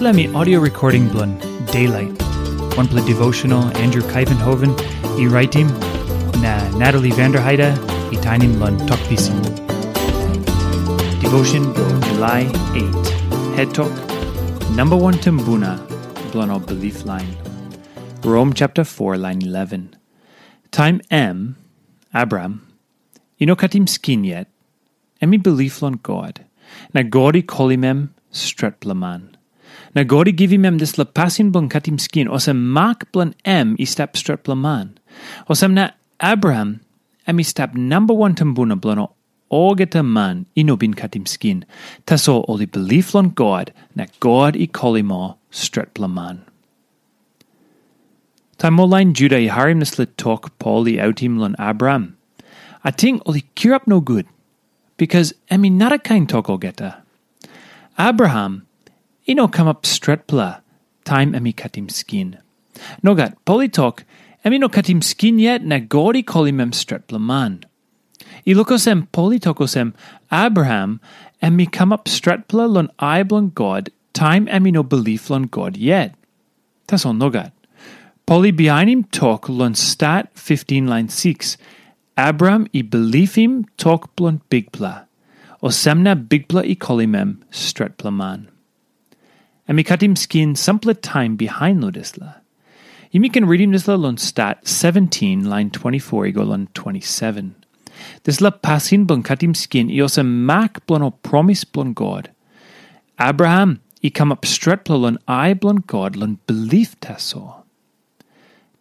Me audio recording blun Daylight. One play devotional Andrew Kuyvenhoven, e writing na Natalie Vanderheide, e tiny blun talk pisin. Devotion July 8. Head talk. Number one timbuna blun our belief line. Rome chapter 4 line 11. Time M, Abram, inokatim skin yet, emi belief lon God. Na godi kolimem stret blaman. Na godi givimem dis la pasin katim skin, osem mak blon em i stap stret blaman. Osem na Abraham emi stap number one tambuna blon ogeta man inobin katim skin. Taso oli belief lon God, na God i kolimo stret blaman. Ta moline Judah i harim nislet talk Paul i outim lon Abraham. I think cure up no good because emi not a kind talk ogeta. Abraham, ino up stretpla, time emi katim skin. Nogat, politok, emi no katim skin yet na godi kolimem stretpla man. Ilokosem politokosem Abraham, emi up stretpla lon aiblon God, time emi no belief lon God yet. Tas on nogat. Poli behind him talk lon stat 15 line 6. Abraham i belief him talk blon bigpla o semna bigpla i kolimem stretpla man. And mi katim skin sample time behind lodisla. Yimi can read him disla lon stat 17 line 24 ego lon 27. Disla pasin blon katim skin i osa mak blon o promise blon God. Abraham i come up stretpla lon I blon God lon belief taso.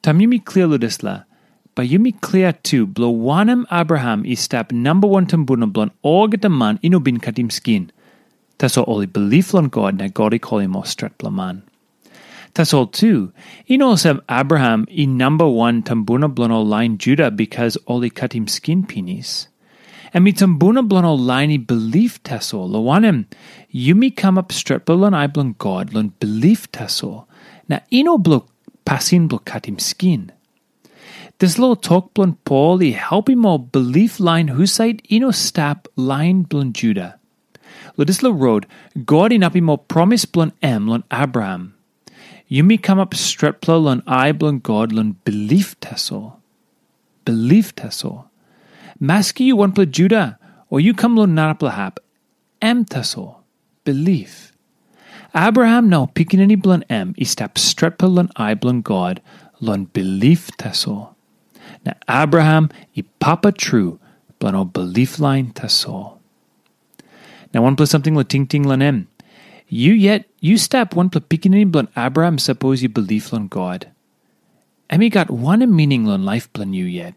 Tam yimi clear lodisla Ba yumi clear tu blo wanem Abraham i stap number one tambuna blon orga man ino bin skin. Taso oli belief lon God na God i koli mo strat man. all tu, ino sem Abraham i number one tambuna blon o line Judah because oli katim skin pinis. And mi tambuna blon o line belief taso lo wanem yumi come up strat blon i blon God lon belief taso. Na ino blo pasin blo katim skin. This little talk blun Paul i help him all belief line husait ino stap line blun Judah. Little road, God in all promise blun em lun Abraham. You me come up streplo lun I blun God lun belief teso. Belief teso. Maski you one pla Judah, or you come lun hap. em teso. Belief. Abraham picking any blun em, i stap streplo lun I blun God lun belief teso. Na Abraham i papa true, blano belief line ta Now one plus something lo ting ting lanem. You yet, you step one plus picking blan Abraham suppose you believe on God. Emi got one meaning lon life plan you yet.